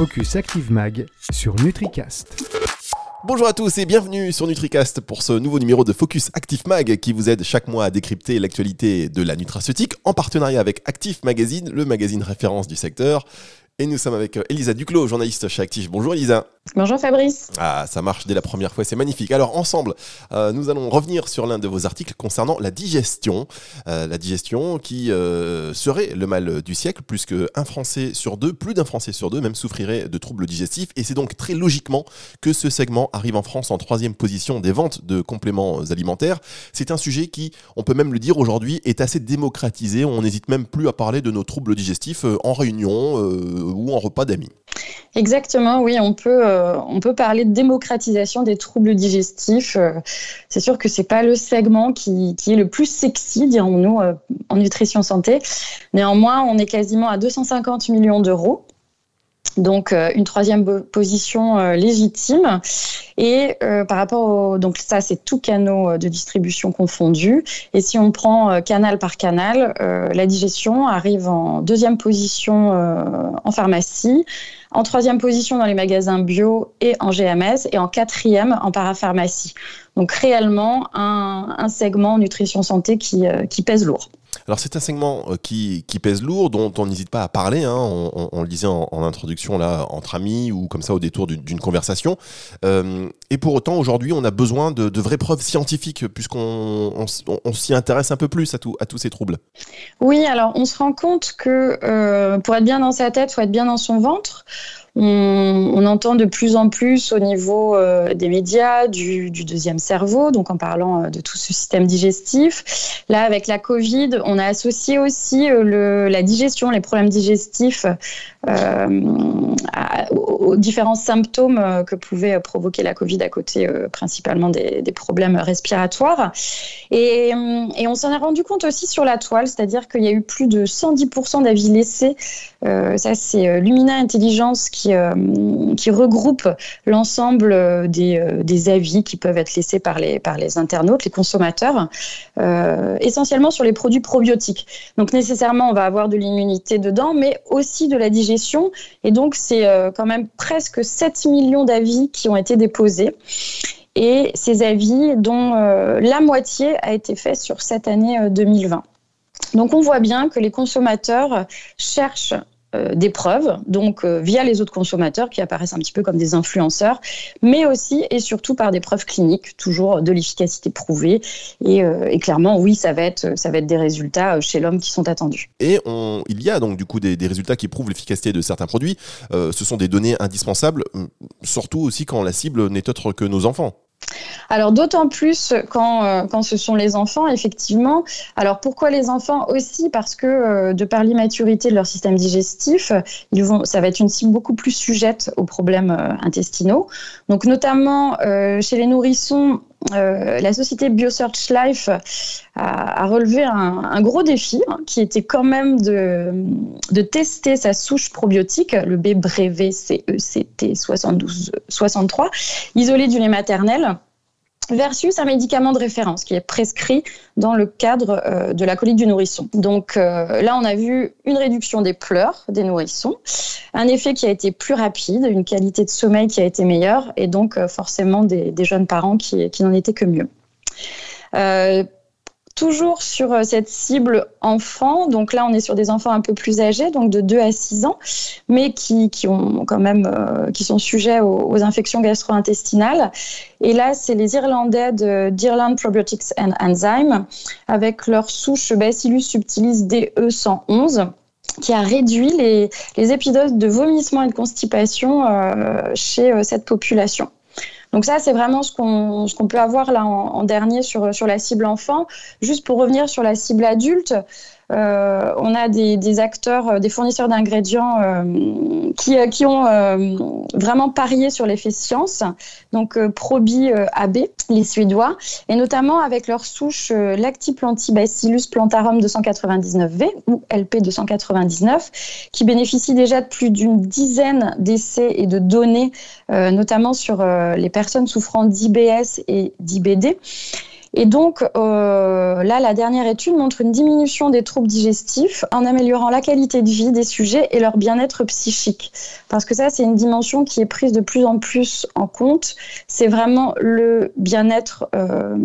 Focus Active Mag sur NutriCast. Bonjour à tous et bienvenue sur NutriCast pour ce nouveau numéro de Focus Active Mag qui vous aide chaque mois à décrypter l'actualité de la nutraceutique en partenariat avec Active Magazine, le magazine référence du secteur. Et nous sommes avec Elisa Duclos, journaliste chez Active. Bonjour Elisa. Bonjour Fabrice. Ah, ça marche dès la première fois, c'est magnifique. Alors ensemble, euh, nous allons revenir sur l'un de vos articles concernant la digestion. Euh, la digestion qui serait le mal du siècle, puisque un Français sur deux, plus d'un Français sur deux même souffrirait de troubles digestifs. Et c'est donc très logiquement que ce segment arrive en France en troisième position des ventes de compléments alimentaires. C'est un sujet qui, on peut même le dire aujourd'hui, est assez démocratisé. On n'hésite même plus à parler de nos troubles digestifs en réunion ou en repas d'amis. Exactement, oui, on peut, euh, on peut parler de démocratisation des troubles digestifs. Euh, c'est sûr que c'est pas le segment qui, qui, est le plus sexy, dirons-nous, euh, en nutrition santé. Néanmoins, on est quasiment à 250 millions d'euros donc euh, une troisième position euh, légitime. Et euh, par rapport au, donc ça c'est tout canaux de distribution confondus. Et si on prend canal par canal, la digestion arrive en deuxième position en pharmacie, en troisième position dans les magasins bio et en GMS, et en quatrième en parapharmacie. Donc réellement un, un segment nutrition santé qui, qui pèse lourd. Alors c'est un segment euh, qui, pèse lourd, dont on n'hésite pas à parler, hein. on, le disait en, introduction là, entre amis ou comme ça au détour d'une conversation. Euh, et pour autant, aujourd'hui, on a besoin de, vraies preuves scientifiques puisqu'on s'y intéresse un peu plus à, tous ces troubles. Oui, alors on se rend compte que euh, pour être bien dans sa tête, il faut être bien dans son ventre. On, entend de plus en plus au niveau euh, des médias du, deuxième cerveau, donc en parlant euh, de tout ce système digestif. Là, avec la Covid, on a associé aussi euh, la digestion, les problèmes digestifs aux différents symptômes que pouvait provoquer la Covid à côté principalement des, problèmes respiratoires. Et, et on s'en est rendu compte aussi sur la toile, c'est-à-dire qu'il y a eu plus de 110% d'avis laissés. Ça, c'est Lumina Intelligence qui euh, regroupe l'ensemble euh, des, avis qui peuvent être laissés par les, par les internautes, les consommateurs, euh, essentiellement sur les produits probiotiques. Donc nécessairement, on va avoir de l'immunité dedans, mais aussi de la digestion. Et donc, c'est quand même presque 7 millions d'avis qui ont été déposés et ces avis dont la moitié a été fait sur cette année 2020. Donc on voit bien que les consommateurs cherchent euh, des preuves, donc euh, via les autres consommateurs qui apparaissent un petit peu comme des influenceurs, mais aussi et surtout par des preuves cliniques, toujours de l'efficacité prouvée. Et, euh, clairement, oui, ça va être, ça va être des résultats chez l'homme qui sont attendus. Et il y a donc du coup des résultats qui prouvent l'efficacité de certains produits. ce sont des données indispensables, surtout aussi quand la cible n'est autre que nos enfants. Alors d'autant plus quand, euh, quand ce sont les enfants, effectivement. Alors pourquoi les enfants aussi? Parce que euh, de par l'immaturité de leur système digestif, ils vont, ça va être une cible beaucoup plus sujette aux problèmes euh, intestinaux. Donc notamment chez les nourrissons, la société BioSearch Life a, relevé un, gros défi hein, qui était quand même de, de tester sa souche probiotique, le B brevet CECT 7263, isolé du lait maternel versus un médicament de référence qui est prescrit dans le cadre euh, de la colite du nourrisson. Donc euh, là, on a vu une réduction des pleurs des nourrissons, un effet qui a été plus rapide, une qualité de sommeil qui a été meilleure et donc euh, forcément des, jeunes parents qui n'en étaient que mieux toujours sur euh, cette cible enfant. Donc là, on est sur des enfants un peu plus âgés, donc de 2 à 6 ans, mais qui, qui ont quand même, euh, qui sont sujets aux, infections gastro-intestinales. Et là, c'est les Irlandais d'Irland Probiotics and Enzyme avec leur souche Bacillus subtilis DE111 qui a réduit les, les, épisodes de vomissement et de constipation euh, chez cette population. Donc ça, c'est vraiment ce qu'on peut avoir là en, dernier sur la cible enfant. Juste pour revenir sur la cible adulte, euh, on a des, acteurs, euh, des fournisseurs d'ingrédients euh, qui, qui, ont vraiment parié sur l'effet science, donc Probi AB, les Suédois, et notamment avec leur souche Lactiplantibacillus plantarum 299V ou LP 299, qui bénéficie déjà de plus d'une dizaine d'essais et de données, notamment sur les personnes souffrant d'IBS et d'IBD. Et donc, euh, là, la dernière étude montre une diminution des troubles digestifs en améliorant la qualité de vie des sujets et leur bien-être psychique. Parce que ça, c'est une dimension qui est prise de plus en plus en compte. C'est vraiment le bien-être euh,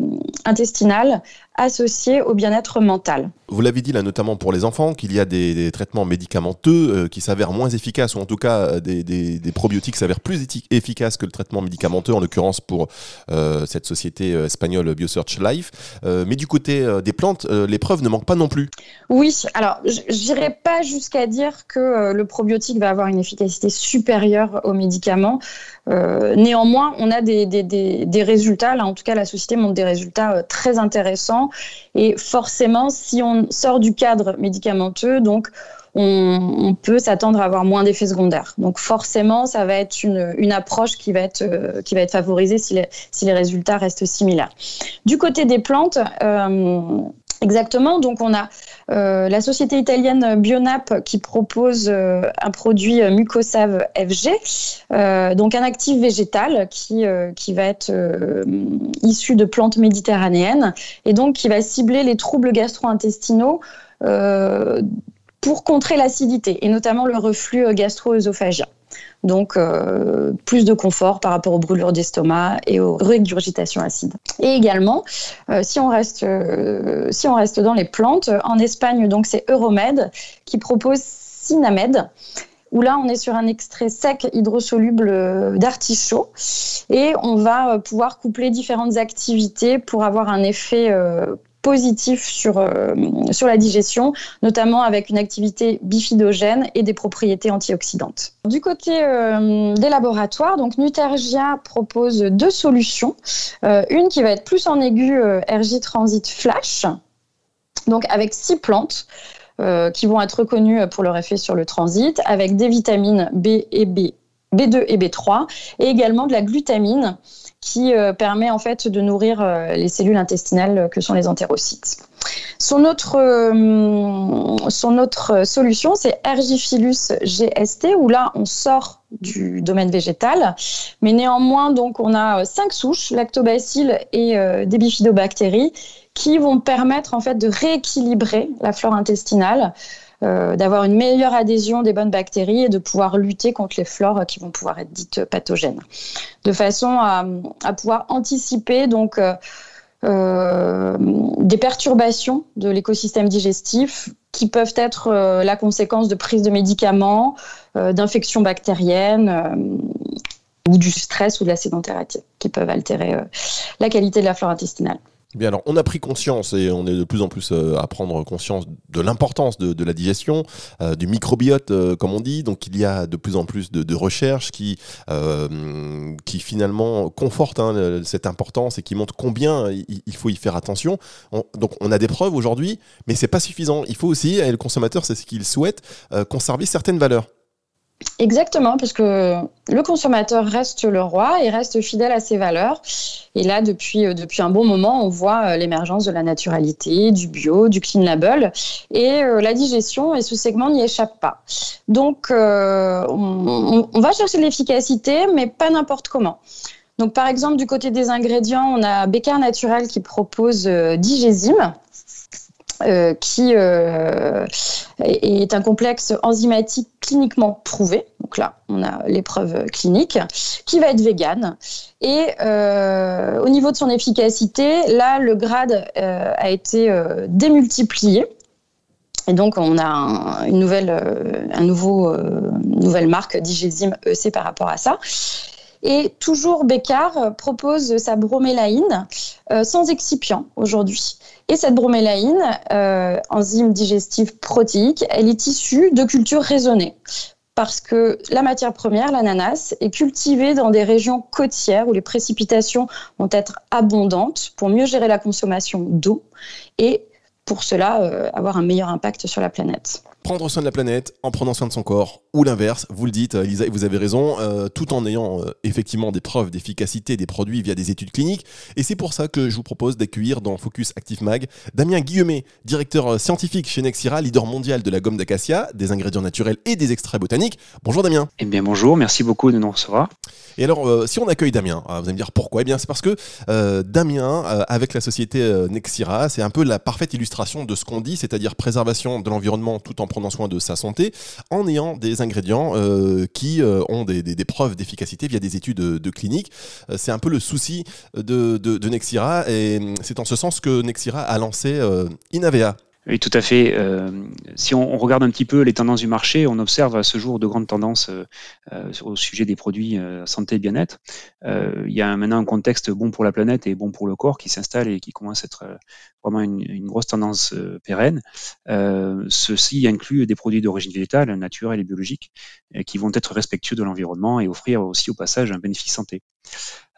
intestinal associé au bien-être mental. Vous l'avez dit là notamment pour les enfants qu'il y a des, traitements médicamenteux euh, qui s'avèrent moins efficaces ou en tout cas euh, des, des, probiotiques s'avèrent plus efficaces que le traitement médicamenteux en l'occurrence pour euh, cette société espagnole BioSearch Life. mais du côté des plantes, les preuves ne manquent pas non plus. Oui, alors je n'irai pas jusqu'à dire que le probiotique va avoir une efficacité supérieure aux médicaments. néanmoins, on a des, des, résultats, là en tout cas la société montre des résultats très intéressants et forcément si on sort du cadre médicamenteux, donc on, peut s'attendre à avoir moins d'effets secondaires. Donc forcément, ça va être une, approche qui va être, euh, qui va être favorisée si les, si les, résultats restent similaires. Du côté des plantes, euh, Exactement. Donc, on a euh, la société italienne Bionap qui propose un produit Mucosave FG, donc un actif végétal qui, qui va être issu de plantes méditerranéennes et donc qui va cibler les troubles gastro-intestinaux euh, pour contrer l'acidité et notamment le reflux gastro-œsophagien. Donc, euh, plus de confort par rapport aux brûlures d'estomac et aux régurgitations acides. Et également, euh, si, on reste, si on reste dans les plantes, en Espagne, donc c'est Euromed qui propose Cinamed où là, on est sur un extrait sec hydrosoluble d'artichaut et on va pouvoir coupler différentes activités pour avoir un effet positif sur, euh, sur la digestion, notamment avec une activité bifidogène et des propriétés antioxydantes. Du côté euh, des laboratoires, donc Nutergia propose deux solutions. Euh, une qui va être plus en aigu RJ Transit Flash, donc avec six plantes. qui vont être reconnues pour leur effet sur le transit, avec des vitamines B et B, B2 et B3, et également de la glutamine, qui euh, permet en fait de nourrir euh, les cellules intestinales que sont les entérocytes. Son autre, euh, son autre solution, c'est Ergiphilus GST, où là, on sort du domaine végétal. Mais néanmoins, donc, on a cinq souches, lactobacilles et des bifidobactéries, qui vont permettre en fait de rééquilibrer la flore intestinale euh, d'avoir une meilleure adhésion des bonnes bactéries et de pouvoir lutter contre les flores qui vont pouvoir être dites pathogènes, de façon à, pouvoir anticiper donc euh, euh, des perturbations de l'écosystème digestif qui peuvent être la conséquence de prise de médicaments, d'infections bactériennes ou du stress ou de la sédentarité qui peuvent altérer la qualité de la flore intestinale. Bien, alors on a pris conscience et on est de plus en plus euh, à prendre conscience de l'importance de, la digestion, euh, du microbiote, euh, comme on dit. Donc il y a de plus en plus de, recherches qui, qui finalement confortent hein, cette importance et qui montrent combien il, faut y faire attention. donc on a des preuves aujourd'hui, mais c'est pas suffisant. Il faut aussi, et le consommateur, c'est ce qu'il souhaite, conserver certaines valeurs. Exactement, parce que le consommateur reste le roi et reste fidèle à ses valeurs. Et là, depuis, euh, depuis un bon moment, on voit euh, l'émergence de la naturalité, du bio, du clean label. Et euh, la digestion et ce segment n'y échappe pas. Donc, on, va chercher l'efficacité, mais pas n'importe comment. Donc, par exemple, du côté des ingrédients, on a Bécard Naturel qui propose Digésime euh, qui euh, est un complexe enzymatique cliniquement prouvé. Donc là, on a l'épreuve clinique, qui va être vegan. Et euh, au niveau de son efficacité, là, le grade a été démultiplié. Et donc, on a une nouvelle, un nouveau, nouvelle marque Digésime EC par rapport à ça. Et toujours Bécard propose sa bromélaïne sans excipient aujourd'hui. Et cette bromélaïne, euh, enzyme digestive protéique, elle est issue de cultures raisonnées. Parce que la matière première, l'ananas, est cultivée dans des régions côtières où les précipitations vont être abondantes pour mieux gérer la consommation d'eau et pour cela euh, avoir un meilleur impact sur la planète. Prendre soin de la planète en prenant soin de son corps, ou l'inverse, vous le dites, Elisa, et vous avez raison, euh, tout en ayant euh, effectivement des preuves d'efficacité des produits via des études cliniques. Et c'est pour ça que je vous propose d'accueillir dans Focus Active Mag Damien Guillemet, directeur euh, scientifique chez Nexira, leader mondial de la gomme d'acacia, des ingrédients naturels et des extraits botaniques. Bonjour Damien. Eh bien bonjour, merci beaucoup de nous recevoir. Et alors, si on accueille Damien, vous allez me dire pourquoi? Eh bien c'est parce que Damien, avec la société Nexira, c'est un peu la parfaite illustration de ce qu'on dit, c'est-à-dire préservation de l'environnement tout en prenant soin de sa santé, en ayant des ingrédients euh, qui euh, ont des, preuves d'efficacité via des études de, clinique. Euh, c'est un peu le souci de, de Nexira, et c'est en ce sens que Nexira a lancé Inavea. Oui, tout à fait. Euh, si on, regarde un petit peu les tendances du marché, on observe à ce jour de grandes tendances euh, au sujet des produits euh, santé et bien-être. il y a maintenant un contexte bon pour la planète et bon pour le corps qui s'installe et qui commence à être vraiment une, une grosse tendance pérenne. ceci inclut des produits d'origine végétale, naturelle et biologique, qui vont être respectueux de l'environnement et offrir aussi au passage un bénéfice santé.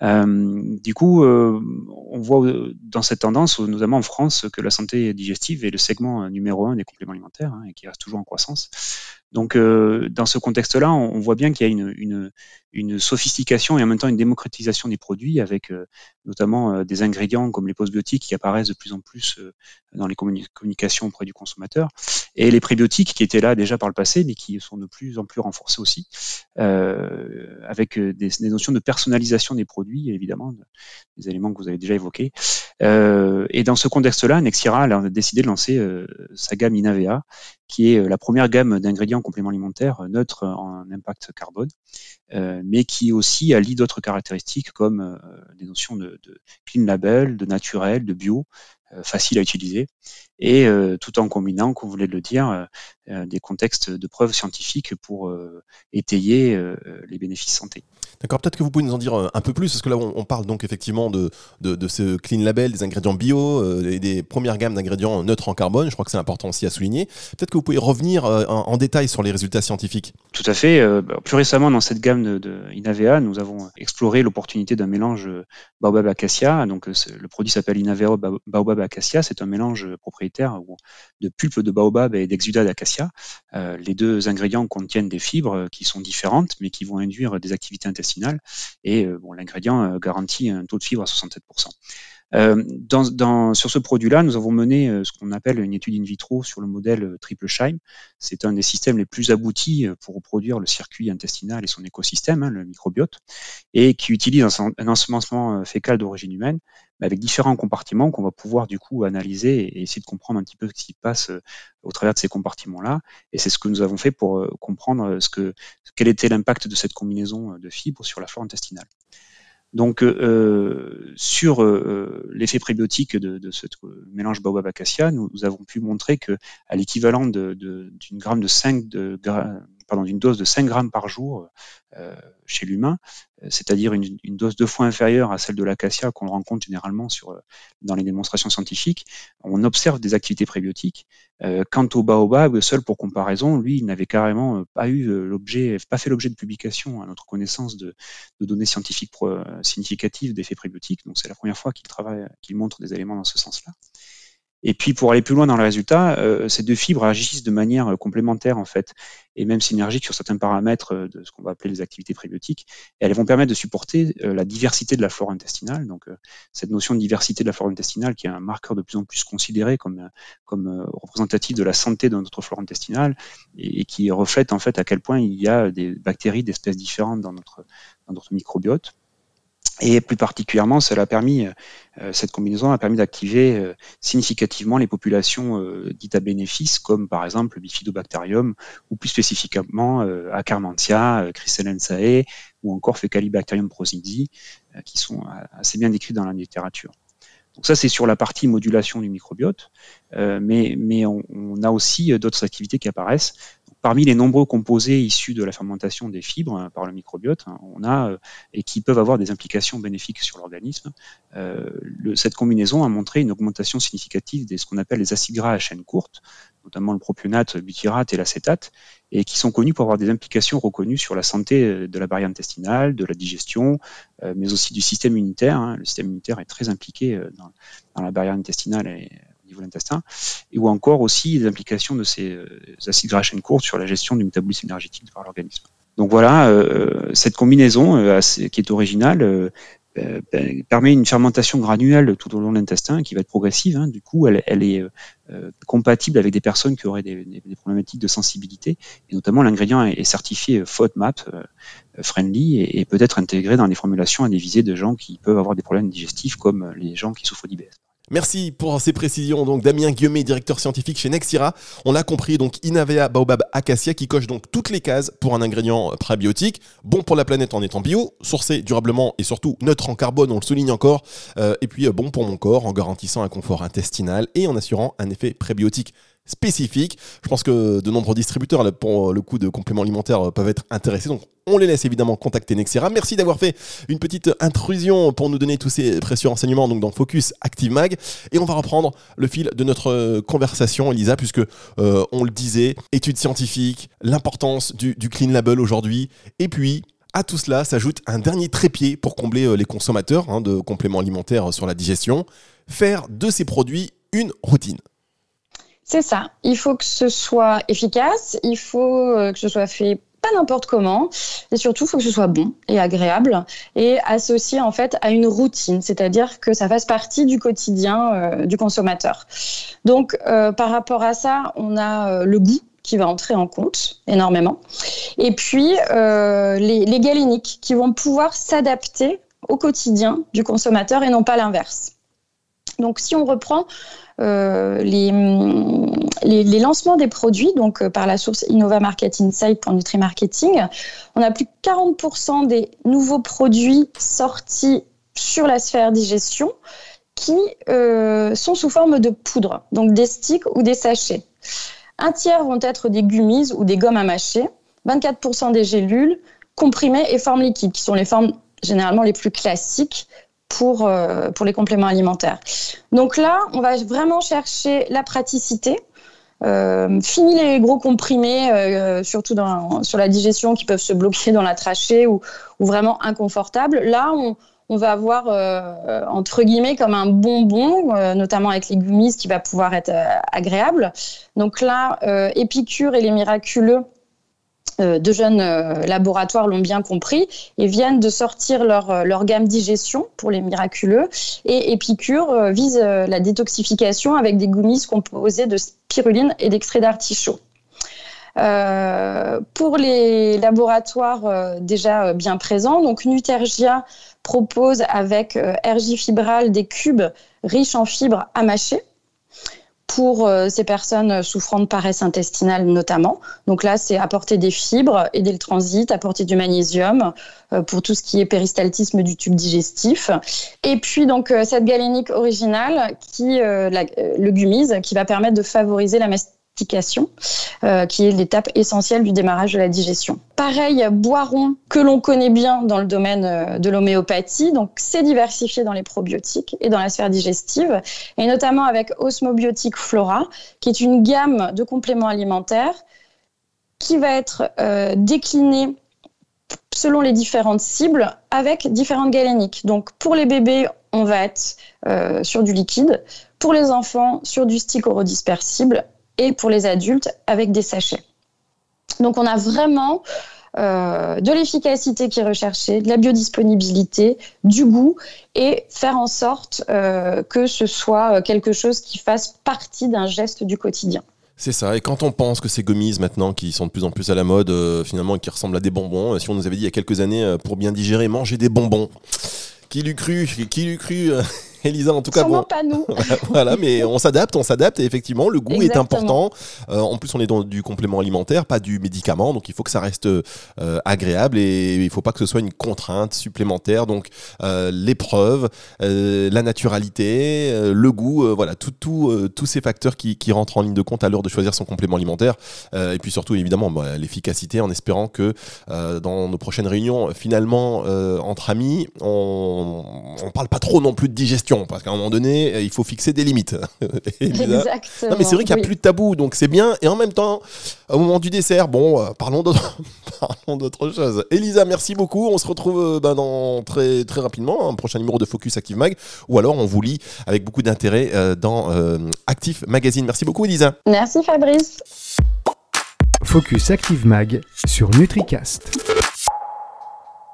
Euh, du coup, euh, on voit dans cette tendance, notamment en France, que la santé digestive est le segment numéro un des compléments alimentaires hein, et qui reste toujours en croissance. Donc, euh, dans ce contexte-là, on, voit bien qu'il y a une, sophistication et en même temps une démocratisation des produits avec euh, notamment euh, des ingrédients comme les postbiotiques qui apparaissent de plus en plus dans les communications auprès du consommateur et les prébiotiques qui étaient là déjà par le passé mais qui sont de plus en plus renforcés aussi avec des, des, notions de personnalisation des produits évidemment des éléments que vous avez déjà évoqués. et dans ce contexte-là, Nexira a décidé de lancer sa gamme Inavea qui est la première gamme d'ingrédients compléments alimentaires neutres en impact carbone, euh, mais qui aussi allie d'autres caractéristiques comme euh, des notions de, de, clean label, de naturel, de bio, euh, facile à utiliser, et tout en combinant, comme vous voulez le dire, des contextes de preuves scientifiques pour étayer les bénéfices santé. D'accord, peut-être que vous pouvez nous en dire euh, un peu plus, parce que là on, parle donc effectivement de, de, ce clean label, des ingrédients bio, euh, et des premières gammes d'ingrédients neutres en carbone, je crois que c'est important aussi à souligner. Peut-être que vous pouvez revenir euh, en, détail sur les résultats scientifiques. Tout à fait. Bah, plus récemment, dans cette gamme de, de Inavea, nous avons exploré l'opportunité d'un mélange baobab-acacia. Donc le produit s'appelle Inavea baobab-acacia, c'est un mélange propriétaire de pulpe de baobab et d'exudat d'acacia. Les deux ingrédients contiennent des fibres qui sont différentes, mais qui vont induire des activités intestinales et euh, l'ingrédient euh, garantit un taux de fibre à 67%. Euh, dans, dans, sur ce produit-là, nous avons mené ce qu'on appelle une étude in vitro sur le modèle triple Scheim. C'est un des systèmes les plus aboutis pour reproduire le circuit intestinal et son écosystème, hein, le microbiote, et qui utilise un, ensemencement fécal d'origine humaine, avec différents compartiments qu'on va pouvoir du coup analyser et essayer de comprendre un petit peu ce qui se passe au travers de ces compartiments-là. Et c'est ce que nous avons fait pour comprendre ce que, quel était l'impact de cette combinaison de fibres sur la flore intestinale. Donc, euh, sur euh, l'effet prébiotique de, ce mélange baobab-acacia, nous, avons pu montrer que à l'équivalent d'une gramme de 5 de, pardon, d'une dose de 5 grammes par jour euh, chez l'humain, euh, c'est-à-dire une, dose deux fois inférieure à celle de l'acacia qu'on rencontre généralement euh, dans les démonstrations scientifiques, on observe des activités prébiotiques. Quant au baobab, seul pour comparaison, lui, il n'avait carrément pas eu l'objet, pas fait l'objet de publication à notre connaissance de, de données scientifiques significatives d'effets prébiotiques. Donc c'est la première fois qu'il travaille, qu'il montre des éléments dans ce sens-là. Et puis pour aller plus loin dans le résultat, euh, ces deux fibres agissent de manière euh, complémentaire en fait, et même synergique sur certains paramètres euh, de ce qu'on va appeler les activités prébiotiques. Elles vont permettre de supporter la diversité de la flore intestinale. Donc cette notion de diversité de la flore intestinale, qui est un marqueur de plus en plus considéré comme représentatif de la santé de notre flore intestinale, et, qui reflète en fait à quel point il y a des bactéries d'espèces différentes dans notre microbiote. Et plus particulièrement, cela a permis, euh, cette combinaison a permis d'activer euh, significativement les populations euh, dites à bénéfice, comme par exemple le Bifidobacterium, ou plus spécifiquement Acarmantia, Chrysalensae, ou encore Fecalibacterium prosidi, qui sont assez bien décrits dans la littérature. Donc ça, c'est sur la partie modulation du microbiote, mais, mais on, on a aussi d'autres activités qui apparaissent. Parmi les nombreux composés issus de la fermentation des fibres hein, par le microbiote, hein, on a euh, et qui peuvent avoir des implications bénéfiques sur l'organisme. Euh, cette combinaison a montré une augmentation significative de ce qu'on appelle les acides gras à chaîne courte, notamment le propionate, le butyrate et l'acétate, et qui sont connus pour avoir des implications reconnues sur la santé euh, de la barrière intestinale, de la digestion, mais aussi du système immunitaire. Hein. Le système immunitaire est très impliqué dans, dans la barrière intestinale et niveau de l'intestin, ou encore aussi les implications de ces acides gras à chaîne sur la gestion du métabolisme énergétique par l'organisme. Donc voilà, cette combinaison qui est originale euh, ben, permet une fermentation graduelle tout au long de l'intestin qui va être progressive. Hein. Du coup, elle, est euh, compatible avec des personnes qui auraient des, problématiques de sensibilité. Et notamment, l'ingrédient est, certifié FODMAP euh, friendly et, et, peut être intégré dans les formulations à des visées de gens qui peuvent avoir des problèmes digestifs comme les gens qui souffrent d'IBS. Merci pour ces précisions. Donc Damien Guillemet, directeur scientifique chez Nexira. On l'a compris, donc Inavea Baobab Acacia qui coche donc toutes les cases pour un ingrédient prébiotique, bon pour la planète en étant bio, sourcé durablement et surtout neutre en carbone, on le souligne encore, euh, et puis euh, bon pour mon corps en garantissant un confort intestinal et en assurant un effet prébiotique spécifique. Je pense que de nombreux distributeurs pour le coup de compléments alimentaires peuvent être intéressés. Donc on les laisse évidemment contacter Nexera. Merci d'avoir fait une petite intrusion pour nous donner tous ces précieux renseignements donc dans Focus Active Mag. Et on va reprendre le fil de notre conversation, Elisa, puisque euh, on le disait, études scientifiques, l'importance du, clean label aujourd'hui, et puis à tout cela s'ajoute un dernier trépied pour combler euh, les consommateurs hein, de compléments alimentaires sur la digestion, faire de ces produits une routine. C'est ça. Il faut que ce soit efficace, il faut euh, que ce soit fait pas n'importe comment et surtout il faut que ce soit bon et agréable et associé en fait à une routine, c'est-à-dire que ça fasse partie du quotidien euh, du consommateur. Donc euh, par rapport à ça, on a le goût qui va entrer en compte énormément et puis les, les galéniques qui vont pouvoir s'adapter au quotidien du consommateur et non pas l'inverse. Donc si on reprend euh, les, les, lancements des produits, donc euh, par la source Innova Market Insight pour Nutri Marketing, on a plus de 40% des nouveaux produits sortis sur la sphère digestion qui euh, sont sous forme de poudre, donc des sticks ou des sachets. Un tiers vont être des gummies ou des gommes à mâcher, 24% des gélules, comprimées et formes liquides, qui sont les formes généralement les plus classiques pour, euh, pour les compléments alimentaires. Donc là, on va vraiment chercher la praticité. Euh, fini les gros comprimés, euh, surtout sur la digestion, qui peuvent se bloquer dans la trachée ou, vraiment inconfortables. Là, on, va avoir entre guillemets comme un bonbon, notamment avec les gummies, qui va pouvoir être agréable. Donc là, Épicure et les miraculeux de jeunes euh, laboratoires l'ont bien compris et viennent de sortir leur, euh, gamme digestion pour les miraculeux. Et Épicure vise la détoxification avec des gummies composées de spiruline et d'extrait d'artichaut. pour les laboratoires déjà bien présents, Nutergia propose avec Ergifibral des cubes riches en fibres à mâcher pour euh, ces personnes souffrant de paresse intestinale notamment. Donc là, c'est apporter des fibres, aider le transit, apporter du magnésium euh, pour tout ce qui est péristaltisme du tube digestif. Et puis donc euh, cette galénique originale qui le gumise qui va permettre de favoriser la euh, qui est l'étape essentielle du démarrage de la digestion. Pareil, Boiron, que l'on connaît bien dans le domaine euh, de l'homéopathie, donc c'est diversifié dans les probiotiques et dans la sphère digestive, et notamment avec Osmobiotique Flora, qui est une gamme de compléments alimentaires qui va être euh, déclinée selon les différentes cibles avec différentes galéniques. Donc pour les bébés, on va être sur du liquide. Pour les enfants, sur du stick orodispersible et pour les adultes avec des sachets. Donc on a vraiment euh, de l'efficacité qui est recherchée, de la biodisponibilité, du goût et faire en sorte euh, que ce soit quelque chose qui fasse partie d'un geste du quotidien. C'est ça, et quand on pense que ces gummies maintenant qui sont de plus en plus à la mode, euh, finalement qui ressemblent à des bonbons, si on nous avait dit il y a quelques années pour bien digérer, manger des bonbons, qui l'eût cru, qui l'eût cru Elisa, en tout cas. bon, pas nous. voilà, mais on s'adapte, on s'adapte et effectivement, le goût est important. Euh, en plus, on est dans du complément alimentaire, pas du médicament, donc il faut que ça reste euh, agréable et il ne faut pas que ce soit une contrainte supplémentaire. Donc, euh, l'épreuve, la naturalité, le goût, voilà, tout, tous ces facteurs qui, rentrent en ligne de compte à l'heure de choisir son complément alimentaire. et puis surtout, évidemment, bah, l'efficacité en espérant que dans nos prochaines réunions, finalement, entre amis, on ne parle pas trop non plus de digestion parce qu'à un moment donné, il faut fixer des limites. Elisa. Exactement. Non, mais c'est vrai qu'il n'y a oui. plus de tabou, donc c'est bien. Et en même temps, au moment du dessert, bon, euh, parlons d'autre parlons d'autre chose. Elisa, merci beaucoup. On se retrouve euh, ben, dans très, très rapidement, un prochain numéro de Focus Active Mag, ou alors on vous lit avec beaucoup d'intérêt euh, dans euh, Active Magazine. Merci beaucoup, Elisa. Merci Fabrice. Focus Active Mag sur NutriCast.